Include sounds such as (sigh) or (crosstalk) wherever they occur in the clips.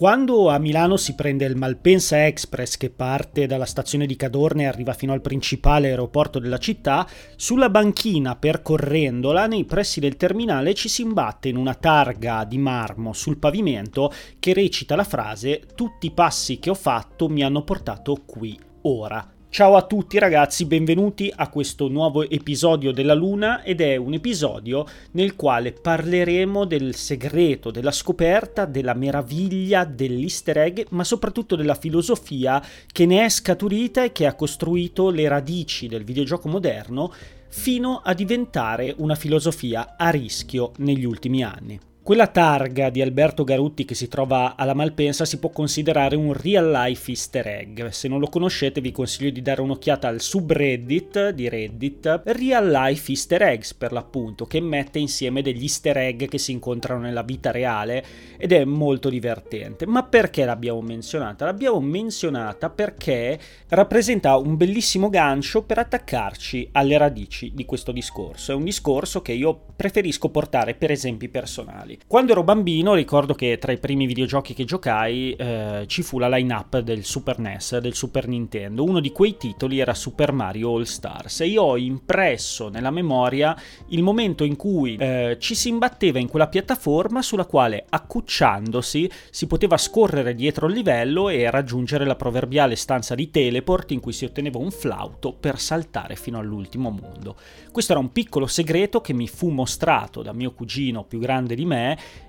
Quando a Milano si prende il Malpensa Express che parte dalla stazione di Cadorna e arriva fino al principale aeroporto della città, sulla banchina percorrendola nei pressi del terminale ci si imbatte in una targa di marmo sul pavimento che recita la frase Tutti i passi che ho fatto mi hanno portato qui ora. Ciao a tutti ragazzi, benvenuti a questo nuovo episodio della Luna ed è un episodio nel quale parleremo del segreto, della scoperta, della meraviglia dell'easter egg, ma soprattutto della filosofia che ne è scaturita e che ha costruito le radici del videogioco moderno fino a diventare una filosofia a rischio negli ultimi anni. Quella targa di Alberto Garutti che si trova alla Malpensa si può considerare un real life easter egg. Se non lo conoscete vi consiglio di dare un'occhiata al subreddit di Reddit Real Life Easter Eggs per l'appunto, che mette insieme degli easter egg che si incontrano nella vita reale ed è molto divertente. Ma perché l'abbiamo menzionata? L'abbiamo menzionata perché rappresenta un bellissimo gancio per attaccarci alle radici di questo discorso. È un discorso che io preferisco portare per esempi personali. Quando ero bambino ricordo che tra i primi videogiochi che giocai eh, ci fu la line-up del Super NES, del Super Nintendo. Uno di quei titoli era Super Mario All Stars e io ho impresso nella memoria il momento in cui eh, ci si imbatteva in quella piattaforma sulla quale accucciandosi si poteva scorrere dietro il livello e raggiungere la proverbiale stanza di teleport in cui si otteneva un flauto per saltare fino all'ultimo mondo. Questo era un piccolo segreto che mi fu mostrato da mio cugino più grande di me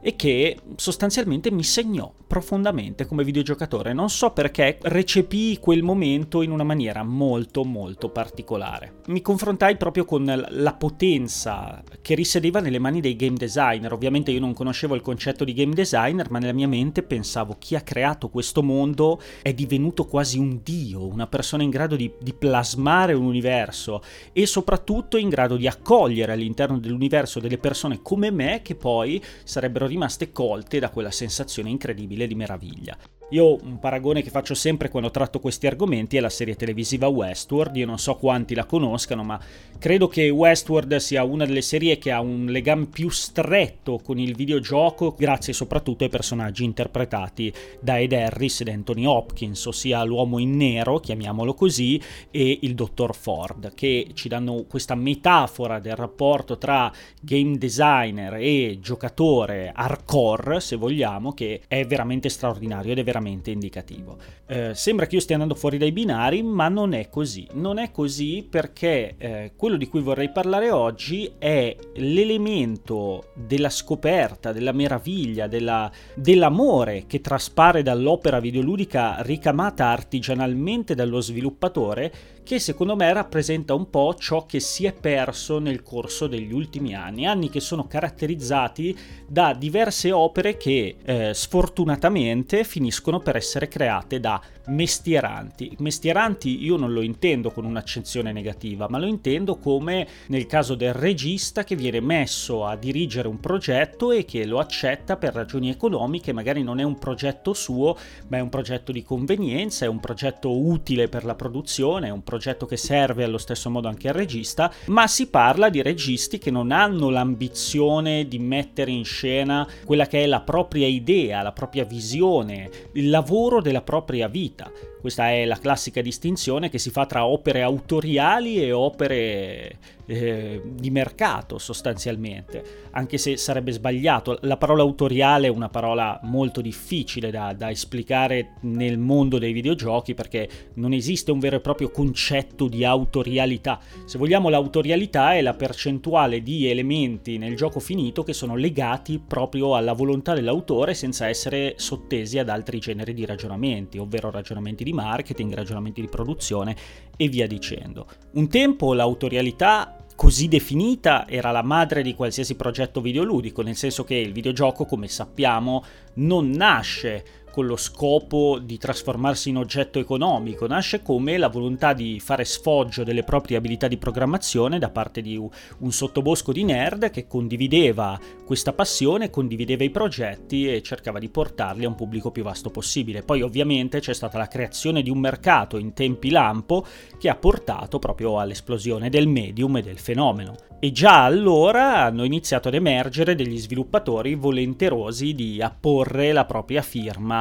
e che sostanzialmente mi segnò profondamente come videogiocatore. Non so perché recepii quel momento in una maniera molto molto particolare. Mi confrontai proprio con la potenza che risiedeva nelle mani dei game designer. Ovviamente io non conoscevo il concetto di game designer, ma nella mia mente pensavo chi ha creato questo mondo è divenuto quasi un dio, una persona in grado di, di plasmare un universo e soprattutto in grado di accogliere all'interno dell'universo delle persone come me che poi sarebbero rimaste colte da quella sensazione incredibile di meraviglia. Io un paragone che faccio sempre quando tratto questi argomenti è la serie televisiva Westworld, io non so quanti la conoscano, ma credo che Westworld sia una delle serie che ha un legame più stretto con il videogioco, grazie soprattutto ai personaggi interpretati da Ed Harris ed Anthony Hopkins, ossia l'uomo in nero, chiamiamolo così, e il dottor Ford, che ci danno questa metafora del rapporto tra game designer e giocatore hardcore, se vogliamo, che è veramente straordinario ed è veramente veramente indicativo. Eh, sembra che io stia andando fuori dai binari, ma non è così. Non è così perché eh, quello di cui vorrei parlare oggi è l'elemento della scoperta, della meraviglia, della, dell'amore che traspare dall'opera videoludica ricamata artigianalmente dallo sviluppatore che secondo me rappresenta un po' ciò che si è perso nel corso degli ultimi anni, anni che sono caratterizzati da diverse opere che eh, sfortunatamente finiscono per essere create da mestieranti. Mestieranti io non lo intendo con un'accezione negativa, ma lo intendo come nel caso del regista che viene messo a dirigere un progetto e che lo accetta per ragioni economiche, magari non è un progetto suo, ma è un progetto di convenienza, è un progetto utile per la produzione, è un che serve allo stesso modo anche al regista, ma si parla di registi che non hanno l'ambizione di mettere in scena quella che è la propria idea, la propria visione, il lavoro della propria vita. Questa è la classica distinzione che si fa tra opere autoriali e opere eh, di mercato sostanzialmente, anche se sarebbe sbagliato. La parola autoriale è una parola molto difficile da, da esplicare nel mondo dei videogiochi perché non esiste un vero e proprio concetto di autorialità. Se vogliamo l'autorialità è la percentuale di elementi nel gioco finito che sono legati proprio alla volontà dell'autore senza essere sottesi ad altri generi di ragionamenti, ovvero ragionamenti di marketing, ragionamenti di produzione e via dicendo. Un tempo l'autorialità così definita era la madre di qualsiasi progetto videoludico, nel senso che il videogioco, come sappiamo, non nasce con lo scopo di trasformarsi in oggetto economico, nasce come la volontà di fare sfoggio delle proprie abilità di programmazione da parte di un sottobosco di nerd che condivideva questa passione, condivideva i progetti e cercava di portarli a un pubblico più vasto possibile. Poi ovviamente c'è stata la creazione di un mercato in tempi lampo che ha portato proprio all'esplosione del medium e del fenomeno. E già allora hanno iniziato ad emergere degli sviluppatori volenterosi di apporre la propria firma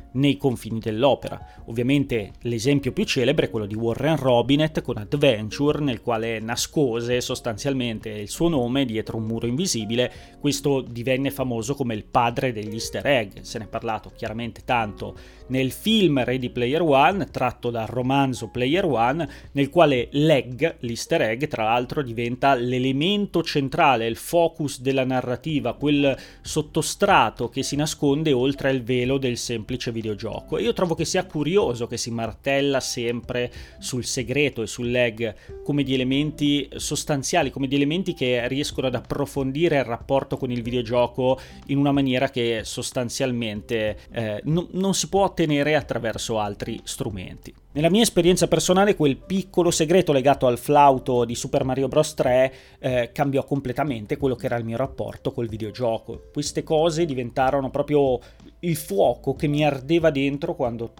nei confini dell'opera. Ovviamente l'esempio più celebre è quello di Warren Robinet con Adventure, nel quale nascose sostanzialmente il suo nome dietro un muro invisibile. Questo divenne famoso come il padre degli easter egg, se ne è parlato chiaramente tanto nel film Ready Player One, tratto dal romanzo Player One, nel quale l'egg, l'easter egg, tra l'altro diventa l'elemento centrale, il focus della narrativa, quel sottostrato che si nasconde oltre al velo del semplice videogioco. E io trovo che sia curioso che si martella sempre sul segreto e sull'egg come di elementi sostanziali, come di elementi che riescono ad approfondire il rapporto con il videogioco in una maniera che sostanzialmente eh, no, non si può ottenere attraverso altri strumenti. Nella mia esperienza personale quel piccolo segreto legato al flauto di Super Mario Bros. 3 eh, cambiò completamente quello che era il mio rapporto col videogioco. Queste cose diventarono proprio il fuoco che mi ardeva dentro quando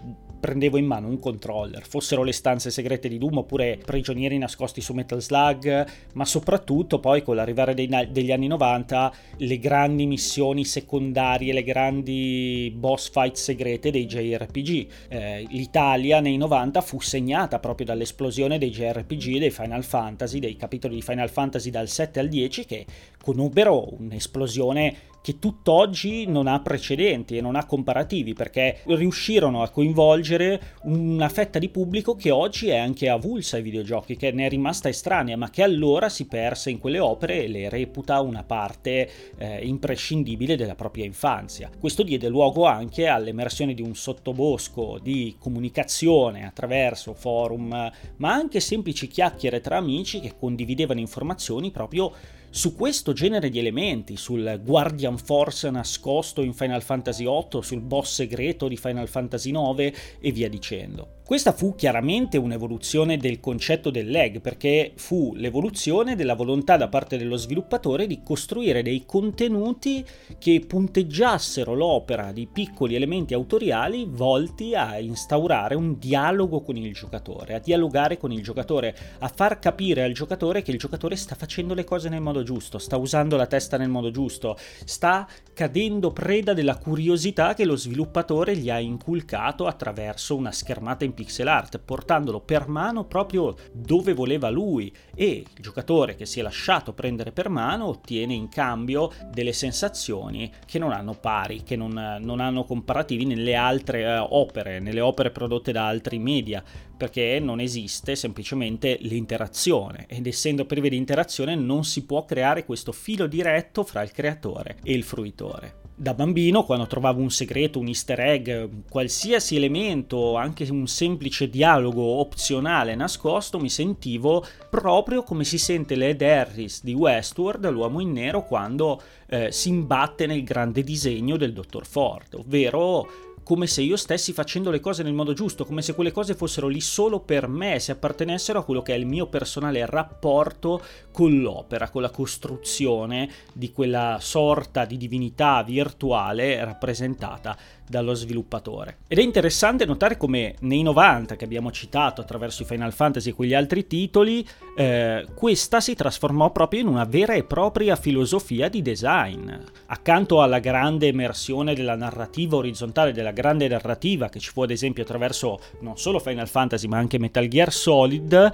prendevo in mano un controller, fossero le stanze segrete di Doom oppure prigionieri nascosti su Metal Slug, ma soprattutto poi con l'arrivare dei, degli anni 90 le grandi missioni secondarie, le grandi boss fight segrete dei JRPG. Eh, L'Italia nei 90 fu segnata proprio dall'esplosione dei JRPG, dei Final Fantasy, dei capitoli di Final Fantasy dal 7 al 10 che conobbero un'esplosione che tutt'oggi non ha precedenti e non ha comparativi perché riuscirono a coinvolgere una fetta di pubblico che oggi è anche avulsa ai videogiochi, che ne è rimasta estranea, ma che allora si perse in quelle opere e le reputa una parte eh, imprescindibile della propria infanzia. Questo diede luogo anche all'emersione di un sottobosco di comunicazione attraverso forum, ma anche semplici chiacchiere tra amici che condividevano informazioni proprio su questo genere di elementi, sul Guardian Force nascosto in Final Fantasy VIII, sul boss segreto di Final Fantasy IX e via dicendo. Questa fu chiaramente un'evoluzione del concetto del lag, perché fu l'evoluzione della volontà da parte dello sviluppatore di costruire dei contenuti che punteggiassero l'opera di piccoli elementi autoriali volti a instaurare un dialogo con il giocatore, a dialogare con il giocatore, a far capire al giocatore che il giocatore sta facendo le cose nel modo giusto, sta usando la testa nel modo giusto, sta cadendo preda della curiosità che lo sviluppatore gli ha inculcato attraverso una schermata in pixel art, portandolo per mano proprio dove voleva lui. E il giocatore che si è lasciato prendere per mano ottiene in cambio delle sensazioni che non hanno pari, che non, non hanno comparativi nelle altre eh, opere, nelle opere prodotte da altri media, perché non esiste semplicemente l'interazione ed essendo prive di interazione non si può creare questo filo diretto fra il creatore e il fruitore. Da bambino, quando trovavo un segreto, un easter egg, qualsiasi elemento, anche un semplice dialogo opzionale nascosto, mi sentivo proprio come si sente Led Harris di Westworld, l'uomo in nero, quando eh, si imbatte nel grande disegno del dottor Ford, ovvero come se io stessi facendo le cose nel modo giusto, come se quelle cose fossero lì solo per me, se appartenessero a quello che è il mio personale rapporto con l'opera, con la costruzione di quella sorta di divinità virtuale rappresentata dallo sviluppatore. Ed è interessante notare come nei 90 che abbiamo citato attraverso i Final Fantasy e quegli altri titoli, eh, questa si trasformò proprio in una vera e propria filosofia di design. Accanto alla grande emersione della narrativa orizzontale, della grande narrativa che ci fu ad esempio attraverso non solo Final Fantasy ma anche Metal Gear Solid,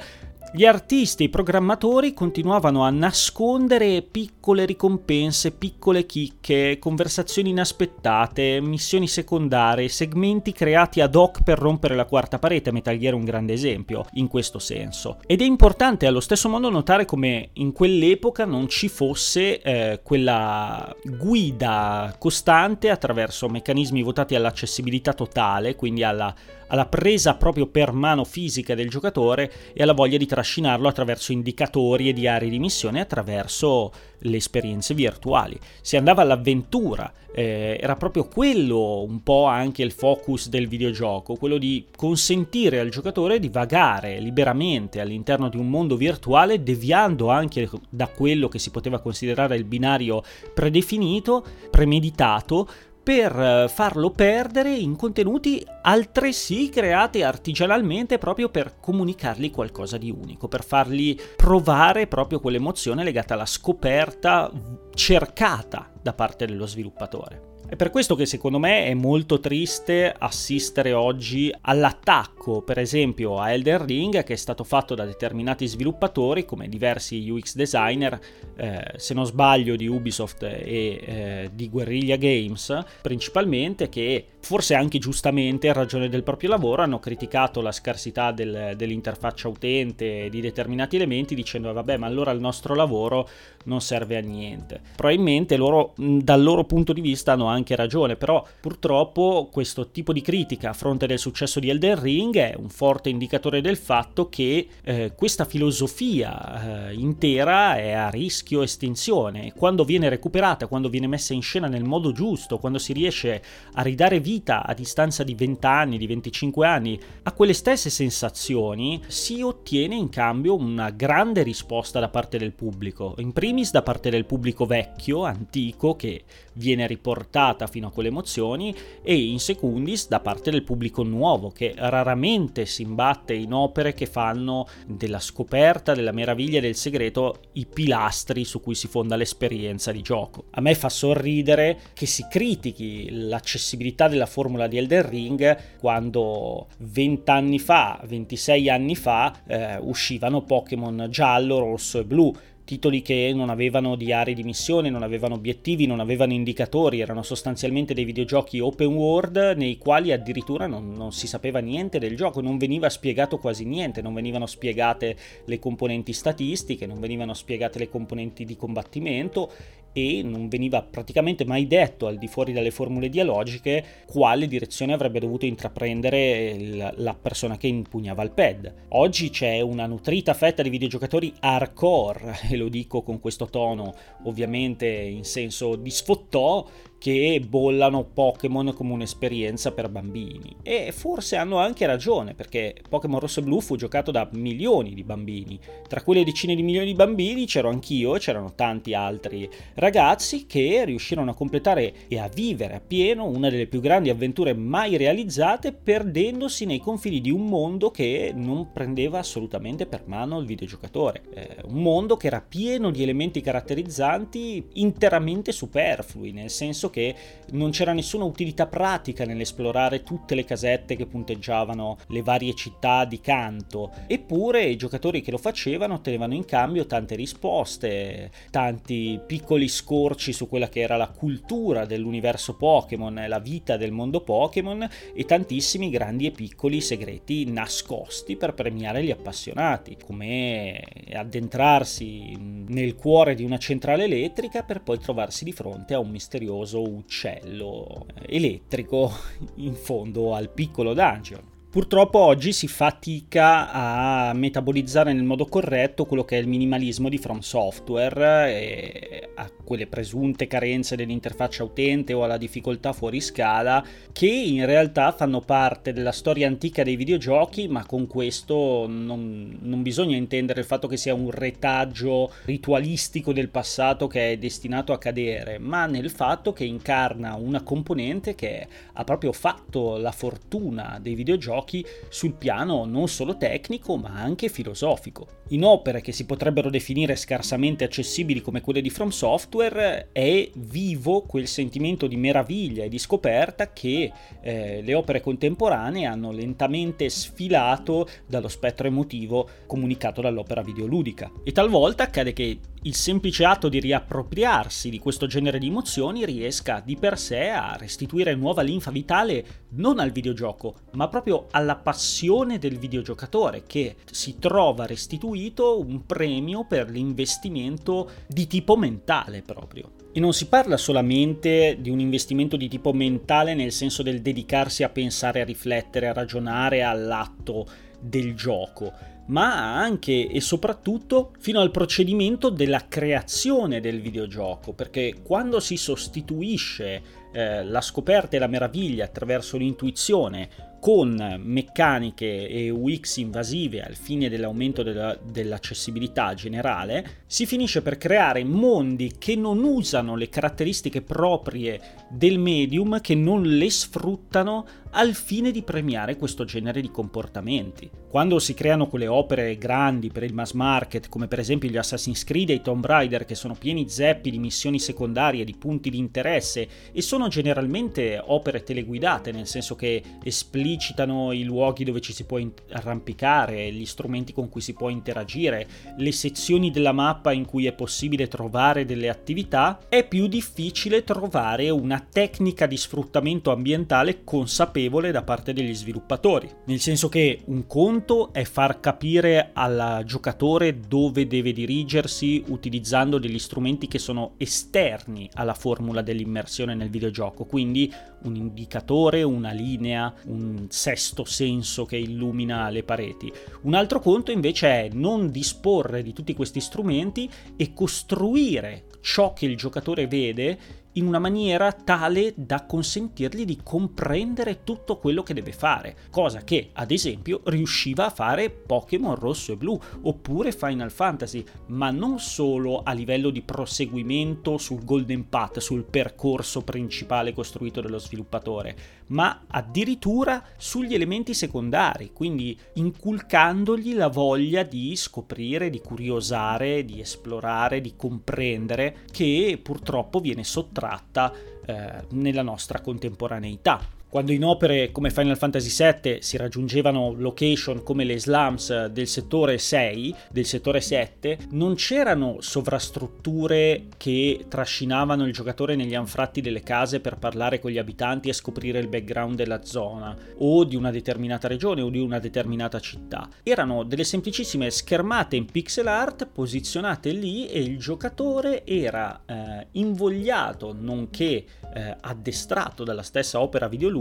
gli artisti e i programmatori continuavano a nascondere piccole ricompense, piccole chicche, conversazioni inaspettate, missioni secondarie, segmenti creati ad hoc per rompere la quarta parete. Metal Gear è un grande esempio in questo senso. Ed è importante allo stesso modo notare come in quell'epoca non ci fosse eh, quella guida costante attraverso meccanismi votati all'accessibilità totale, quindi alla alla presa proprio per mano fisica del giocatore e alla voglia di trascinarlo attraverso indicatori e diari di missione attraverso le esperienze virtuali. Si andava all'avventura, eh, era proprio quello un po' anche il focus del videogioco, quello di consentire al giocatore di vagare liberamente all'interno di un mondo virtuale, deviando anche da quello che si poteva considerare il binario predefinito, premeditato, per eh, farlo perdere in contenuti altresì creati artigianalmente proprio per comunicargli qualcosa di unico, per fargli provare proprio quell'emozione legata alla scoperta cercata da parte dello sviluppatore. È per questo che secondo me è molto triste assistere oggi all'attacco, per esempio, a Elden Ring che è stato fatto da determinati sviluppatori come diversi UX designer, eh, se non sbaglio di Ubisoft e eh, di Guerrilla Games principalmente, che forse anche giustamente a ragione del proprio lavoro hanno criticato la scarsità del, dell'interfaccia utente di determinati elementi dicendo vabbè ma allora il nostro lavoro non serve a niente. Probabilmente loro dal loro punto di vista hanno anche ragione, però purtroppo questo tipo di critica a fronte del successo di Elden Ring è un forte indicatore del fatto che eh, questa filosofia eh, intera è a rischio estinzione. Quando viene recuperata, quando viene messa in scena nel modo giusto, quando si riesce a ridare vita a distanza di 20 anni, di 25 anni, a quelle stesse sensazioni, si ottiene in cambio una grande risposta da parte del pubblico. In primis da parte del pubblico vecchio, antico, che viene riportata fino a quelle emozioni, e in secundis da parte del pubblico nuovo, che raramente si imbatte in opere che fanno della scoperta, della meraviglia e del segreto i pilastri su cui si fonda l'esperienza di gioco. A me fa sorridere che si critichi l'accessibilità della formula di Elden Ring quando 20 anni fa, 26 anni fa, eh, uscivano Pokémon giallo, rosso e blu titoli che non avevano diari di missione, non avevano obiettivi, non avevano indicatori, erano sostanzialmente dei videogiochi open world nei quali addirittura non, non, si sapeva niente del gioco, non veniva spiegato quasi niente, non venivano spiegate le componenti statistiche, non venivano spiegate le componenti di combattimento e non veniva praticamente mai detto al di fuori dalle formule dialogiche quale direzione avrebbe dovuto intraprendere la persona che impugnava il pad. Oggi c'è una nutrita fetta di videogiocatori hardcore, (laughs) e lo dico con questo tono ovviamente in senso di sfottò, che bollano Pokémon come un'esperienza per bambini. E forse hanno anche ragione, perché Pokémon Rosso e Blu fu giocato da milioni di bambini. Tra quelle decine di milioni di bambini c'ero anch'io e c'erano tanti altri ragazzi che riuscirono a completare e a vivere appieno una delle più grandi avventure mai realizzate, perdendosi nei confini di un mondo che non prendeva assolutamente per mano il videogiocatore. Eh, un mondo che era pieno di elementi caratterizzanti interamente superflui, nel senso senso che non c'era nessuna utilità pratica nell'esplorare tutte le casette che punteggiavano le varie città di canto, eppure i giocatori che lo facevano ottenevano in cambio tante risposte, tanti piccoli scorci su quella che era la cultura dell'universo Pokémon, la vita del mondo Pokémon e tantissimi grandi e piccoli segreti nascosti per premiare gli appassionati, come addentrarsi nel cuore di una centrale elettrica per poi trovarsi di fronte a un misterioso famoso uccello elettrico (laughs) in fondo al piccolo dungeon. Purtroppo oggi si fatica a metabolizzare nel modo corretto quello che è il minimalismo di From Software e a quelle presunte carenze dell'interfaccia utente o alla difficoltà fuori scala che in realtà fanno parte della storia antica dei videogiochi ma con questo non, non bisogna intendere il fatto che sia un retaggio ritualistico del passato che è destinato a cadere ma nel fatto che incarna una componente che ha proprio fatto la fortuna dei videogiochi giochi sul piano non solo tecnico ma anche filosofico. In opere che si potrebbero definire scarsamente accessibili come quelle di From Software è vivo quel sentimento di meraviglia e di scoperta che eh, le opere contemporanee hanno lentamente sfilato dallo spettro emotivo comunicato dall'opera videoludica. E talvolta accade che il semplice atto di riappropriarsi di questo genere di emozioni riesca di per sé a restituire nuova linfa vitale non al videogioco, ma proprio alla passione del videogiocatore che si trova restituito un premio per l'investimento di tipo mentale proprio. E non si parla solamente di un investimento di tipo mentale nel senso del dedicarsi a pensare, a riflettere, a ragionare all'atto del gioco, ma anche e soprattutto fino al procedimento della creazione del videogioco, perché quando si sostituisce eh, la scoperta e la meraviglia attraverso l'intuizione con meccaniche e UX invasive al fine dell'aumento della, dell'accessibilità generale, si finisce per creare mondi che non usano le caratteristiche proprie del medium, che non le sfruttano al fine di premiare questo genere di comportamenti. Quando si creano quelle opere grandi per il mass market, come per esempio gli Assassin's Creed e i Tomb Raider, che sono pieni zeppi di missioni secondarie, di punti di interesse e sono generalmente opere teleguidate, nel senso che esplicitano i luoghi dove ci si può arrampicare, gli strumenti con cui si può interagire, le sezioni della mappa in cui è possibile trovare delle attività, è più difficile trovare una tecnica di sfruttamento ambientale consapevole da parte degli sviluppatori. Nel senso che un conto è far capire al giocatore dove deve dirigersi utilizzando degli strumenti che sono esterni alla formula dell'immersione nel videogioco, quindi un indicatore, una linea, un sesto senso che illumina le pareti. Un altro conto invece è non disporre di tutti questi strumenti e costruire ciò che il giocatore vede in una maniera tale da consentirgli di comprendere tutto quello che deve fare, cosa che ad esempio riusciva a fare Pokémon rosso e blu oppure Final Fantasy, ma non solo a livello di proseguimento sul Golden Path, sul percorso principale costruito dallo sviluppatore, ma addirittura sugli elementi secondari, quindi inculcandogli la voglia di scoprire, di curiosare, di esplorare, di comprendere, che purtroppo viene sottratta eh, nella nostra contemporaneità. Quando in opere come Final Fantasy VII si raggiungevano location come le slums del settore 6, del settore 7, non c'erano sovrastrutture che trascinavano il giocatore negli anfratti delle case per parlare con gli abitanti e scoprire il background della zona, o di una determinata regione o di una determinata città. Erano delle semplicissime schermate in pixel art posizionate lì e il giocatore era eh, invogliato, nonché eh, addestrato dalla stessa opera videoludica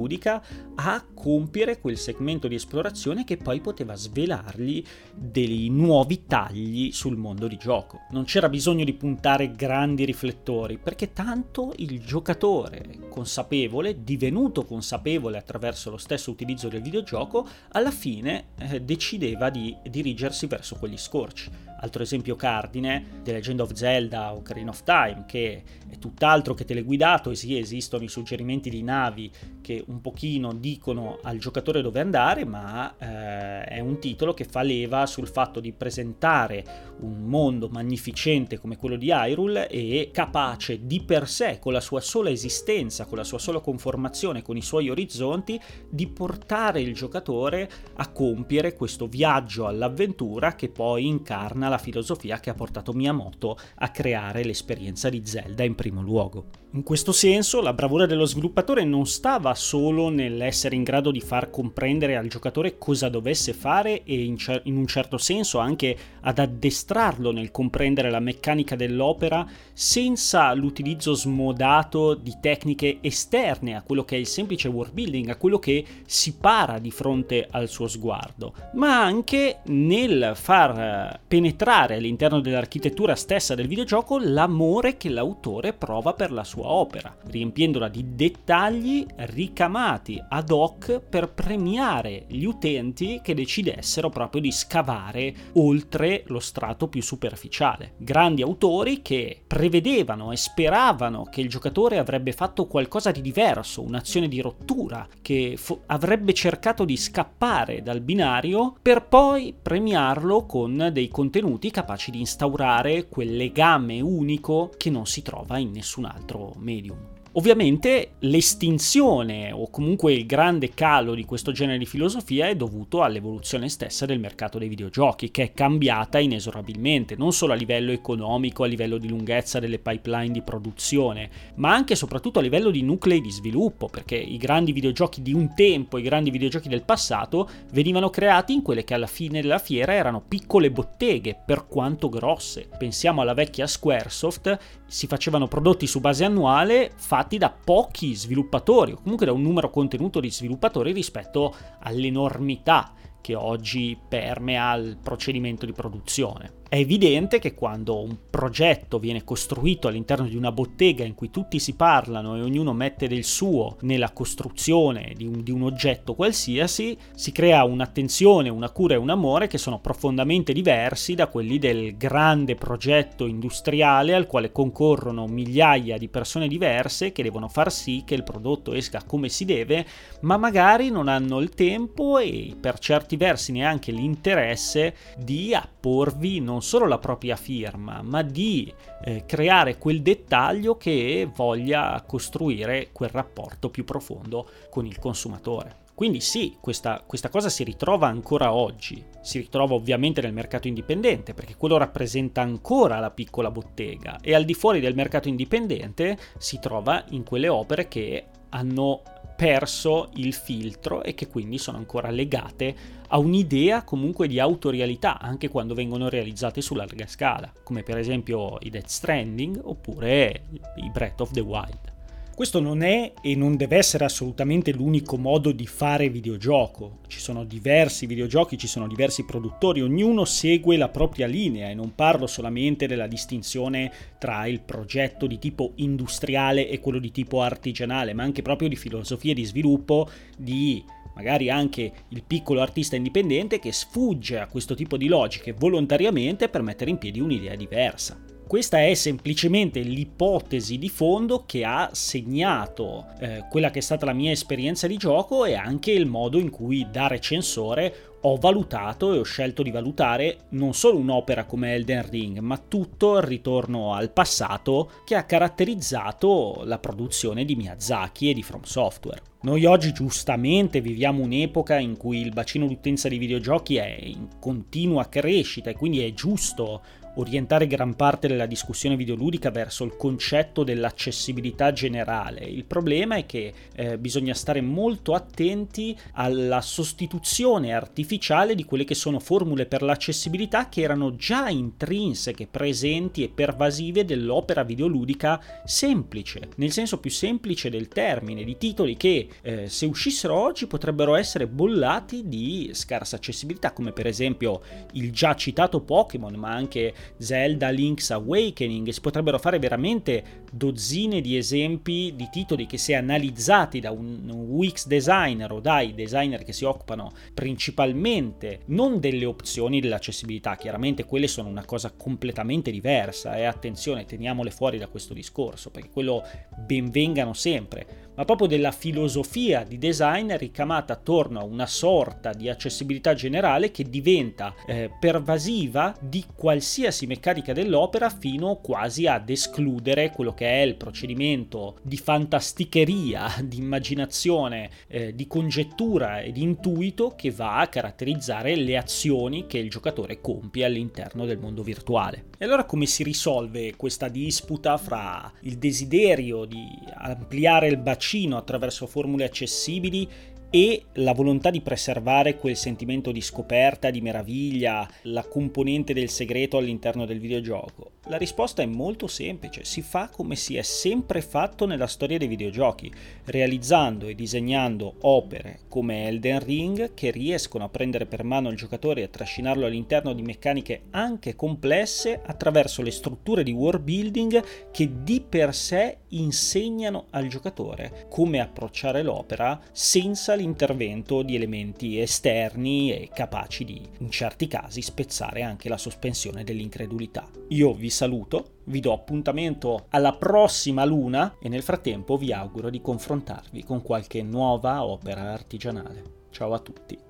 a compiere quel segmento di esplorazione che poi poteva svelargli dei nuovi tagli sul mondo di gioco. Non c'era bisogno di puntare grandi riflettori perché tanto il giocatore consapevole, divenuto consapevole attraverso lo stesso utilizzo del videogioco, alla fine eh, decideva di dirigersi verso quegli scorci. Altro esempio cardine, The Legend of Zelda o Ocarina of Time, che è tutt'altro che teleguidato e sì, esistono i suggerimenti di navi che un pochino dicono al giocatore dove andare, ma eh, è un titolo che fa leva sul fatto di presentare un mondo magnificente come quello di Hyrule e capace di per sé, con la sua sola esistenza, con la sua sola conformazione, con i suoi orizzonti, di portare il giocatore a compiere questo viaggio all'avventura che poi incarna la filosofia che ha portato Miyamoto a creare l'esperienza di Zelda in primo luogo. In questo senso, la bravura dello sviluppatore non stava solo nell'essere in grado di far comprendere al giocatore cosa dovesse fare e in, cer- in, un certo senso anche ad addestrarlo nel comprendere la meccanica dell'opera senza l'utilizzo smodato di tecniche esterne a quello che è il semplice world building, a quello che si para di fronte al suo sguardo, ma anche nel far eh, penetrare all'interno dell'architettura stessa del videogioco l'amore che l'autore prova per la sua opera, riempiendola di dettagli ricamati ad hoc per premiare gli utenti che decidessero proprio di scavare oltre lo strato più superficiale. Grandi autori che prevedevano e speravano che il giocatore avrebbe fatto qualcosa di diverso, un'azione di rottura, che fo- avrebbe cercato di scappare dal binario per poi premiarlo con dei contenuti capaci di instaurare quel legame unico che non si trova in nessun altro medium. Ovviamente l'estinzione o comunque il grande calo di questo genere di filosofia è dovuto all'evoluzione stessa del mercato dei videogiochi, che è cambiata inesorabilmente, non solo a livello economico, a livello di lunghezza delle pipeline di produzione, ma anche e soprattutto a livello di nuclei di sviluppo, perché i grandi videogiochi di un tempo, i grandi videogiochi del passato, venivano creati in quelle che alla fine della fiera erano piccole botteghe, per quanto grosse. Pensiamo alla vecchia Squaresoft, si facevano prodotti su base annuale fatti fatti da pochi sviluppatori o comunque da un numero contenuto di sviluppatori rispetto all'enormità che oggi permea il procedimento di produzione. È evidente che quando un progetto viene costruito all'interno di una bottega in cui tutti si parlano e ognuno mette del suo nella costruzione di un, di un oggetto qualsiasi, si crea un'attenzione, una cura e un amore che sono profondamente diversi da quelli del grande progetto industriale al quale concorrono migliaia di persone diverse che devono far sì che il prodotto esca come si deve, ma magari non hanno il tempo e per certi versi neanche l'interesse di apporvi non non solo la propria firma, ma di eh, creare quel dettaglio che voglia costruire quel rapporto più profondo con il consumatore. Quindi sì, questa, questa, cosa si ritrova ancora oggi, si ritrova ovviamente nel mercato indipendente, perché quello rappresenta ancora la piccola bottega e al di fuori del mercato indipendente si trova in quelle opere che hanno perso il filtro e che quindi sono ancora legate a un'idea comunque di autorialità anche quando vengono realizzate su larga scala, come per esempio i Death Stranding oppure i Breath of the Wild. Questo non è e non deve essere assolutamente l'unico modo di fare videogioco. Ci sono diversi videogiochi, ci sono diversi produttori, ognuno segue la propria linea e non parlo solamente della distinzione tra il progetto di tipo industriale e quello di tipo artigianale, ma anche proprio di filosofie di sviluppo di magari anche il piccolo artista indipendente che sfugge a questo tipo di logiche volontariamente per mettere in piedi un'idea diversa. Questa è semplicemente l'ipotesi di fondo che ha segnato eh, quella che è stata la mia esperienza di gioco e anche il modo in cui da recensore ho valutato e ho scelto di valutare non solo un'opera come Elden Ring, ma tutto il ritorno al passato che ha caratterizzato la produzione di Miyazaki e di From Software. Noi oggi giustamente viviamo un'epoca in cui il bacino d'utenza di videogiochi è in continua crescita e quindi è giusto orientare gran parte della discussione videoludica verso il concetto dell'accessibilità generale. Il problema è che eh, bisogna stare molto attenti alla sostituzione artificiale di quelle che sono formule per l'accessibilità che erano già intrinseche, presenti e pervasive dell'opera videoludica semplice, nel senso più semplice del termine, di titoli che eh, se uscissero oggi potrebbero essere bollati di scarsa accessibilità, come per esempio il già citato Pokémon, ma anche Zelda Link's Awakening, si potrebbero fare veramente dozzine di esempi di titoli che se analizzati da un UX designer o dai designer che si occupano principalmente non delle opzioni dell'accessibilità, chiaramente quelle sono una cosa completamente diversa e attenzione teniamole fuori da questo discorso perché quello benvengano sempre ma proprio della filosofia di design ricamata attorno a una sorta di accessibilità generale che diventa eh, pervasiva di qualsiasi meccanica dell'opera fino quasi ad escludere quello che è il procedimento di fantasticheria, (laughs) di immaginazione, eh, di congettura e di intuito che va a caratterizzare le azioni che il giocatore compie all'interno del mondo virtuale. E allora come si risolve questa disputa fra il desiderio di ampliare il bacino bacino attraverso formule accessibili e la volontà di preservare quel sentimento di scoperta, di meraviglia, la componente del segreto all'interno del videogioco? La risposta è molto semplice, si fa come si è sempre fatto nella storia dei videogiochi, realizzando e disegnando opere come Elden Ring che riescono a prendere per mano il giocatore e a trascinarlo all'interno di meccaniche anche complesse attraverso le strutture di world building che di per sé insegnano al giocatore come approcciare l'opera senza l'intervento di elementi esterni e capaci di, in certi casi, spezzare anche la sospensione dell'incredulità. Io vi saluto, vi do appuntamento alla prossima luna e nel frattempo vi auguro di confrontarvi con qualche nuova opera artigianale. Ciao a tutti!